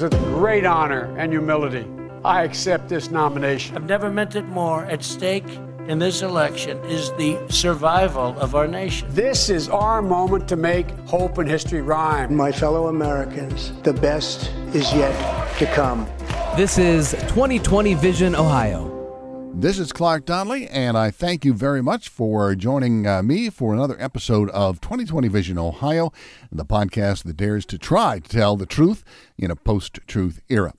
It's a great honor and humility. I accept this nomination. I've never meant it more. At stake in this election is the survival of our nation. This is our moment to make hope and history rhyme. My fellow Americans, the best is yet to come. This is 2020 Vision Ohio. This is Clark Donnelly, and I thank you very much for joining uh, me for another episode of 2020 Vision Ohio, the podcast that dares to try to tell the truth in a post truth era.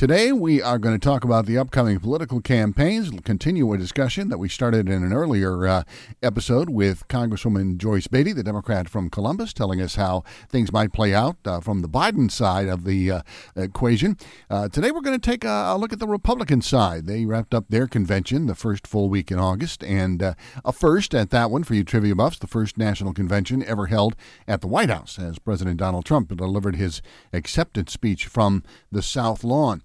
Today, we are going to talk about the upcoming political campaigns, continue a discussion that we started in an earlier uh, episode with Congresswoman Joyce Beatty, the Democrat from Columbus, telling us how things might play out uh, from the Biden side of the uh, equation. Uh, today, we're going to take a, a, look at the Republican side. They wrapped up their convention the first full week in August, and uh, a first at that one for you trivia buffs, the first national convention ever held at the White House as President Donald Trump delivered his acceptance speech from the South Lawn.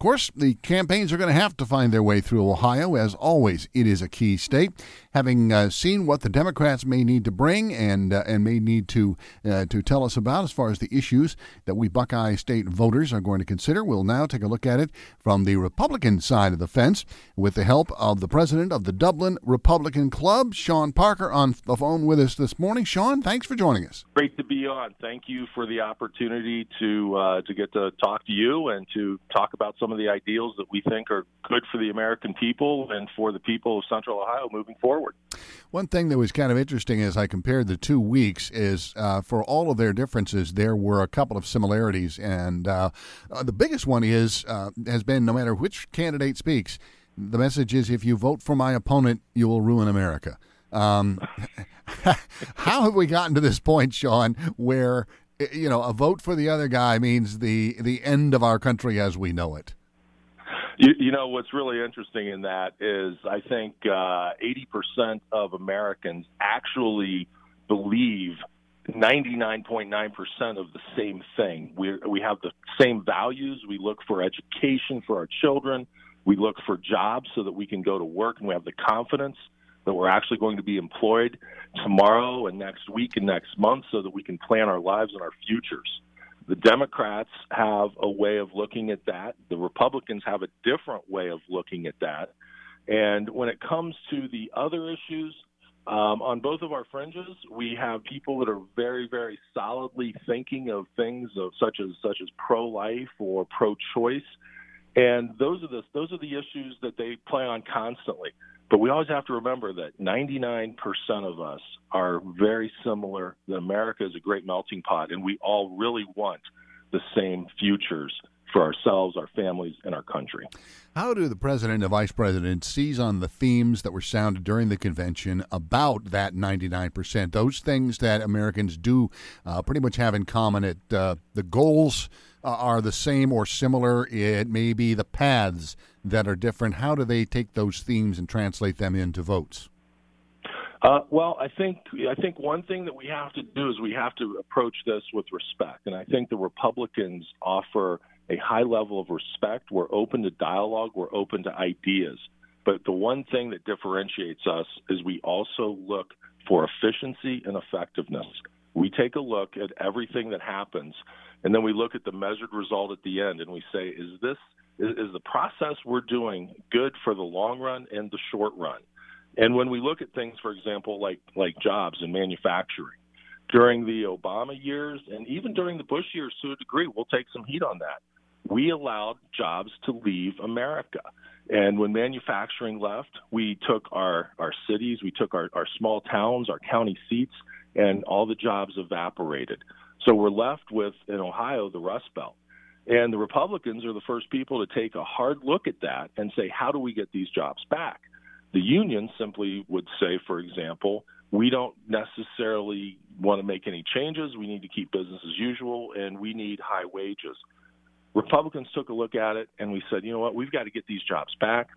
Of course, the campaigns are going to have to find their way through Ohio. As always, it is a key state. Having uh, seen what the Democrats may need to bring and uh, and may need to uh, to tell us about as far as the issues that we Buckeye State voters are going to consider, we'll now take a look at it from the Republican side of the fence with the help of the president of the Dublin Republican Club, Sean Parker, on the phone with us this morning. Sean, thanks for joining us. Great to be on. Thank you for the opportunity to uh, to get to talk to you and to talk about some of the ideals that we think are good for the American people and for the people of Central Ohio moving forward. One thing that was kind of interesting as I compared the two weeks is uh, for all of their differences, there were a couple of similarities, and uh, uh the biggest one is uh, has been no matter which candidate speaks, the message is if you vote for my opponent, you will ruin America. Um, how have we gotten to this point, Sean, where you know a vote for the other guy means the the end of our country as we know it? You, you know what's really interesting in that is I think uh, 80% of Americans actually believe 99.9% of the same thing. We we have the same values. We look for education for our children. We look for jobs so that we can go to work and we have the confidence that we're actually going to be employed tomorrow and next week and next month so that we can plan our lives and our futures. The Democrats have a way of looking at that. The Republicans have a different way of looking at that. And when it comes to the other issues, um, on both of our fringes, we have people that are very, very solidly thinking of things of such as such as pro-life or pro-choice, and those are the those are the issues that they play on constantly. But we always have to remember that 99% of us are very similar. That America is a great melting pot, and we all really want the same futures for ourselves, our families, and our country. How do the president and vice president seize on the themes that were sounded during the convention about that 99%? Those things that Americans do uh, pretty much have in common. It uh, the goals uh, are the same or similar. It may be the paths that are different. How do they take those themes and translate them into votes? Uh, well, I think I think one thing that we have to do is we have to approach this with respect, and I think the Republicans offer a high level of respect. We're open to dialogue. We're open to ideas. But the one thing that differentiates us is we also look for efficiency and effectiveness. We take a look at everything that happens, and then we look at the measured result at the end, and we say, is this is, is the process we're doing good for the long run and the short run? And when we look at things, for example, like like jobs and manufacturing, during the Obama years and even during the Bush years to a degree, we'll take some heat on that. We allowed jobs to leave America. And when manufacturing left, we took our, our cities, we took our, our small towns, our county seats, and all the jobs evaporated. So we're left with, in Ohio, the Rust Belt. And the Republicans are the first people to take a hard look at that and say, how do we get these jobs back? The union simply would say, for example, we don't necessarily want to make any changes. We need to keep business as usual, and we need high wages. Republicans took a look at it, and we said, you know what, we've got to get these jobs back.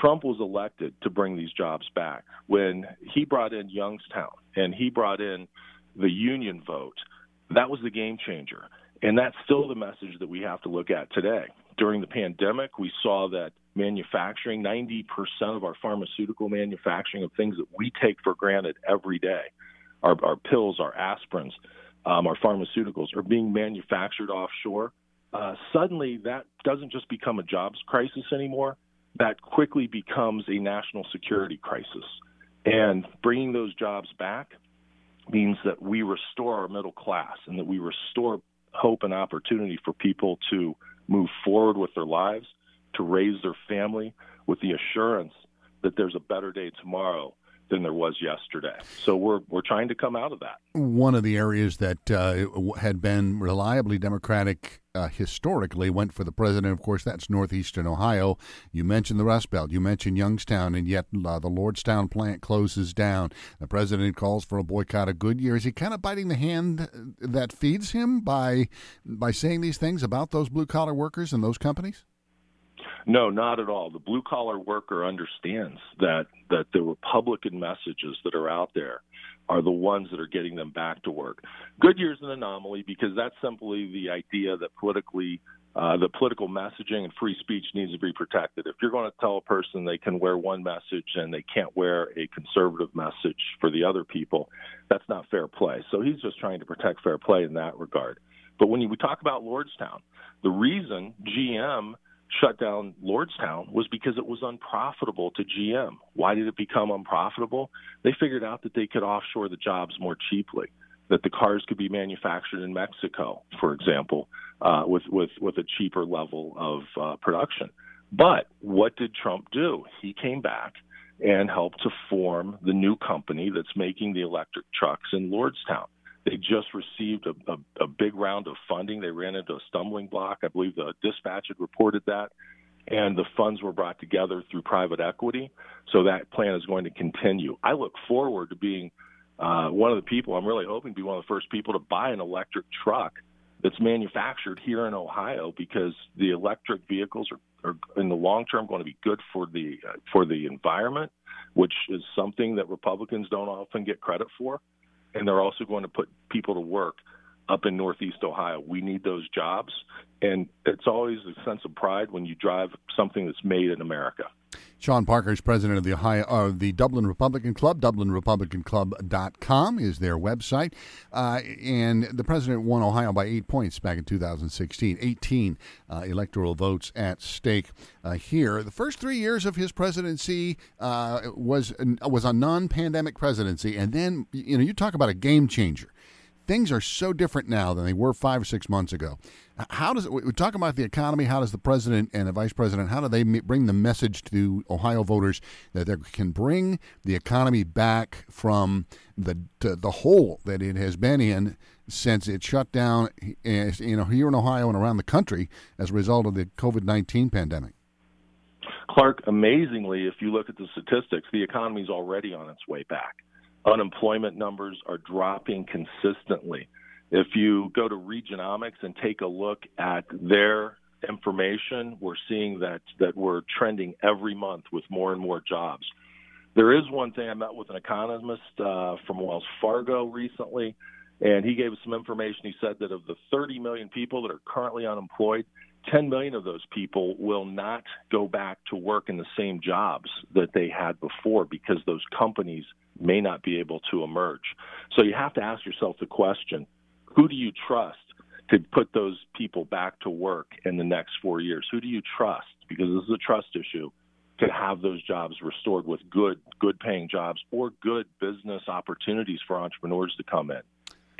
Trump was elected to bring these jobs back. When he brought in Youngstown and he brought in the union vote, that was the game changer. And that's still the message that we have to look at today. During the pandemic, we saw that manufacturing, 90% of our pharmaceutical manufacturing of things that we take for granted every day, our, our pills, our aspirins, um, our pharmaceuticals, are being manufactured offshore. Uh, suddenly that doesn't just become a jobs crisis anymore. That quickly becomes a national security crisis. And bringing those jobs back means that we restore our middle class and that we restore hope and opportunity for people to move forward with their lives, to raise their family with the assurance that there's a better day tomorrow than there was yesterday. So we're we're trying to come out of that. One of the areas that uh, had been reliably Democratic uh, historically went for the president. Of course, that's northeastern Ohio. You mentioned the Rust Belt. You mentioned Youngstown, and yet uh, the Lordstown plant closes down. The president calls for a boycott of Goodyear. Is he kind of biting the hand that feeds him by by saying these things about those blue collar workers and those companies? No, not at all. The blue collar worker understands that that the Republican messages that are out there are the ones that are getting them back to work. Goodyear's an anomaly because that's simply the idea that politically uh, the political messaging and free speech needs to be protected. If you're going to tell a person they can wear one message and they can't wear a conservative message for the other people, that's not fair play. So he's just trying to protect fair play in that regard. But when we talk about Lordstown, the reason GM shut down Lordstown was because it was unprofitable to GM. Why did it become unprofitable? They figured out that they could offshore the jobs more cheaply, that the cars could be manufactured in Mexico, for example, uh, with, with, with a cheaper level of uh, production. But what did Trump do? He came back and helped to form the new company that's making the electric trucks in Lordstown. They just received a, a, a big round of funding. They ran into a stumbling block. I believe the dispatch had reported that. And the funds were brought together through private equity. So that plan is going to continue. I look forward to being uh, one of the people, I'm really hoping to be one of the first people to buy an electric truck that's manufactured here in Ohio because the electric vehicles are, are in the long term going to be good for the uh, for the environment, which is something that Republicans don't often get credit for and they're also going to put people to work up in Northeast Ohio. We need those jobs, and it's always a sense of pride when you drive something that's made in America. Sean Parker is president of the Ohio, uh, the Dublin Republican Club. DublinRepublicanClub.com is their website. Uh, and the president won Ohio by eight points back in 2016. 18 uh, electoral votes at stake uh, here. The first three years of his presidency uh, was was a non-pandemic presidency, and then you know you talk about a game changer things are so different now than they were five or six months ago. How does we talk about the economy? How does the president and the vice president how do they bring the message to Ohio voters that they can bring the economy back from the the hole that it has been in since it shut down, eh, you know, here in Ohio and around the country as a result of the COVID nineteen pandemic? Clark, amazingly, if you look at the statistics, the economy is already on its way back unemployment numbers are dropping consistently. If you go to Regionomics and take a look at their information, we're seeing that that we're trending every month with more and more jobs. There is one thing I met with an economist uh, from Wells Fargo recently, and he gave us some information. He said that of the 30 million people that are currently unemployed, 10 million of those people will not go back to work in the same jobs that they had before because those companies may not be able to emerge. So you have to ask yourself the question who do you trust to put those people back to work in the next four years? Who do you trust? Because this is a trust issue to have those jobs restored with good, good paying jobs or good business opportunities for entrepreneurs to come in.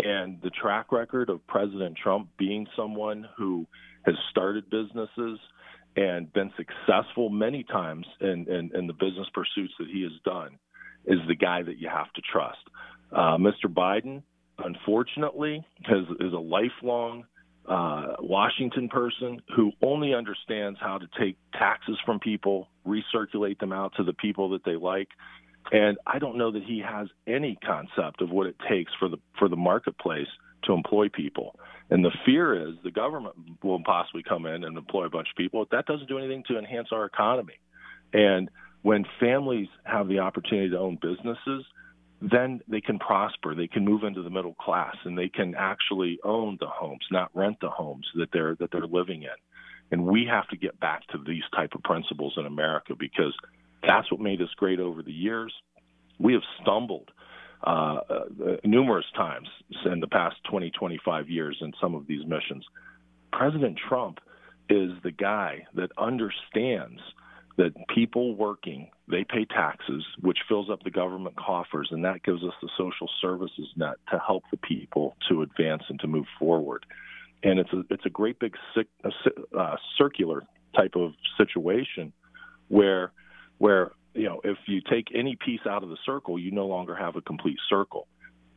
And the track record of President Trump being someone who has started businesses and been successful many times in, in, in the business pursuits that he has done is the guy that you have to trust. Uh, Mr. Biden, unfortunately, has, is a lifelong uh, Washington person who only understands how to take taxes from people, recirculate them out to the people that they like. And I don't know that he has any concept of what it takes for the for the marketplace to employ people. And the fear is the government will possibly come in and employ a bunch of people. That doesn't do anything to enhance our economy. And when families have the opportunity to own businesses, then they can prosper. They can move into the middle class, and they can actually own the homes, not rent the homes that they're that they're living in. And we have to get back to these type of principles in America because that's what made us great over the years. We have stumbled uh, uh, numerous times in the past 20, 25 years in some of these missions. President Trump is the guy that understands that people working they pay taxes which fills up the government coffers and that gives us the social services net to help the people to advance and to move forward and it's a it's a great big uh, circular type of situation where where you know if you take any piece out of the circle you no longer have a complete circle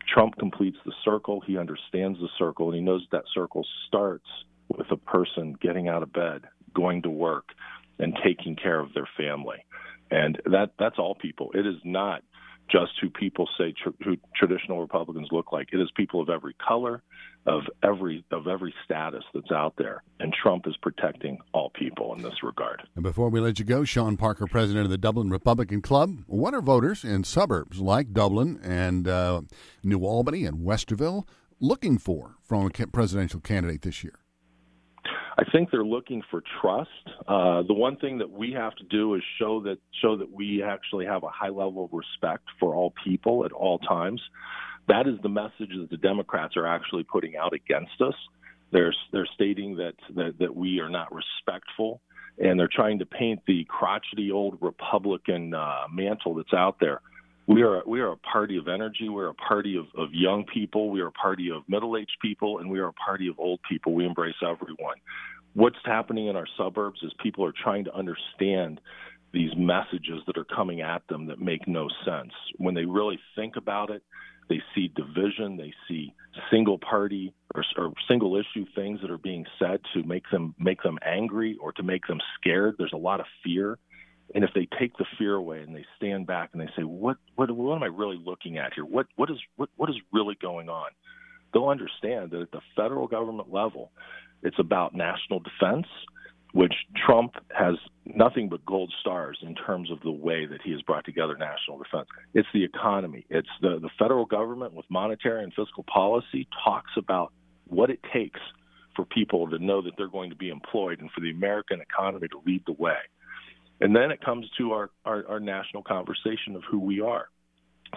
trump completes the circle he understands the circle and he knows that circle starts with a person getting out of bed going to work and taking care of their family. And that that's all people. It is not just who people say tr- who traditional Republicans look like. It is people of every color, of every of every status that's out there, and Trump is protecting all people in this regard. And before we let you go, Sean Parker, president of the Dublin Republican Club, what are voters in suburbs like Dublin and uh, New Albany and Westerville looking for from a presidential candidate this year? I think they're looking for trust. Uh, the one thing that we have to do is show that show that we actually have a high level of respect for all people at all times. That is the message that the Democrats are actually putting out against us. They're they're stating that that, that we are not respectful, and they're trying to paint the crotchety old Republican uh, mantle that's out there we are we are a party of energy. We're a party of, of young people. We are a party of middle aged people, and we are a party of old people. We embrace everyone. What's happening in our suburbs is people are trying to understand these messages that are coming at them that make no sense. When they really think about it, they see division, they see single party or, or, single issue things that are being said to make them make them angry or to make them scared. There's a lot of fear and if they take the fear away and they stand back and they say, "What what what am I really looking at here? What what is what what is really going on?" They'll understand that at the federal government level, it's about national defense, which Trump has nothing but gold stars in terms of the way that he has brought together national defense. It's the economy. It's the the federal government with monetary and fiscal policy talks about what it takes for people to know that they're going to be employed and for the American economy to lead the way. And then it comes to our, our, our national conversation of who we are.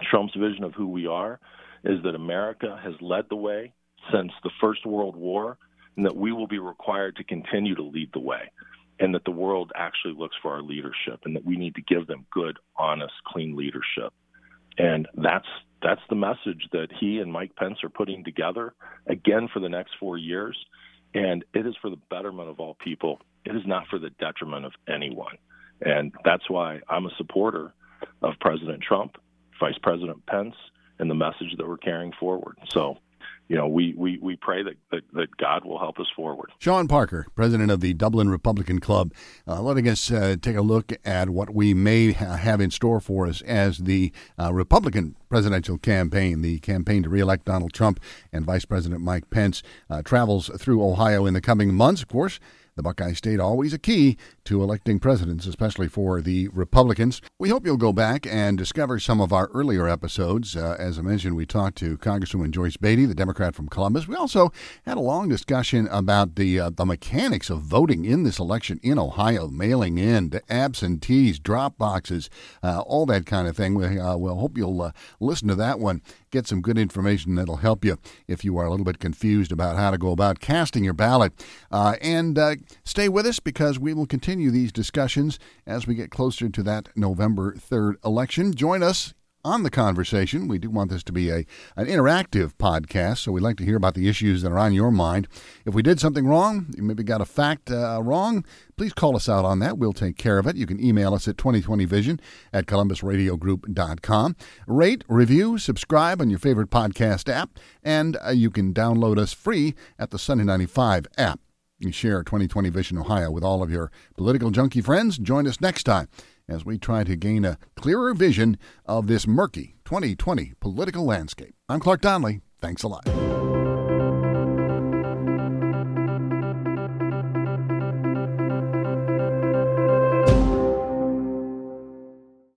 Trump's vision of who we are is that America has led the way since the First World War, and that we will be required to continue to lead the way, and that the world actually looks for our leadership, and that we need to give them good, honest, clean leadership. And that's that's the message that he and Mike Pence are putting together again for the next four years. And it is for the betterment of all people. It is not for the detriment of anyone. And that's why I'm a supporter of President Trump, Vice President Pence, and the message that we're carrying forward. So, you know, we, we, we pray that, that, that God will help us forward. Sean Parker, president of the Dublin Republican Club, uh, letting us uh, take a look at what we may ha- have in store for us as the uh, Republican presidential campaign. The campaign to reelect Donald Trump and Vice President Mike Pence uh, travels through Ohio in the coming months, of course. The Buckeye State always a key to electing presidents, especially for the Republicans. We hope you'll go back and discover some of our earlier episodes. Uh, as I mentioned, we talked to Congresswoman Joyce Beatty, the Democrat from Columbus. We also had a long discussion about the uh, the mechanics of voting in this election in Ohio, mailing in, the absentees, drop boxes, uh, all that kind of thing. We, uh, we'll hope you'll uh, listen to that one get some good information that'll help you if you are a little bit confused about how to go about casting your ballot. Uh, and stay with us because we will continue these discussions as we get closer to that November 3rd election. Join us on the conversation. We do want this to be a an interactive podcast, so we'd like to hear about the issues that are on your mind. If we did something wrong, you maybe got a fact uh, wrong, please call us out on that. We'll take care of it. You can email us at 2020vision at columbusradiogroup.com. Rate, review, subscribe on your favorite podcast app, and uh, you can download us free at the Sunny 95 app. You share 2020 Vision Ohio with all of your political junkie friends. Join us next time as we try to gain a clearer vision of this murky 2020 political landscape. I'm Clark Donnelly. Thanks a lot.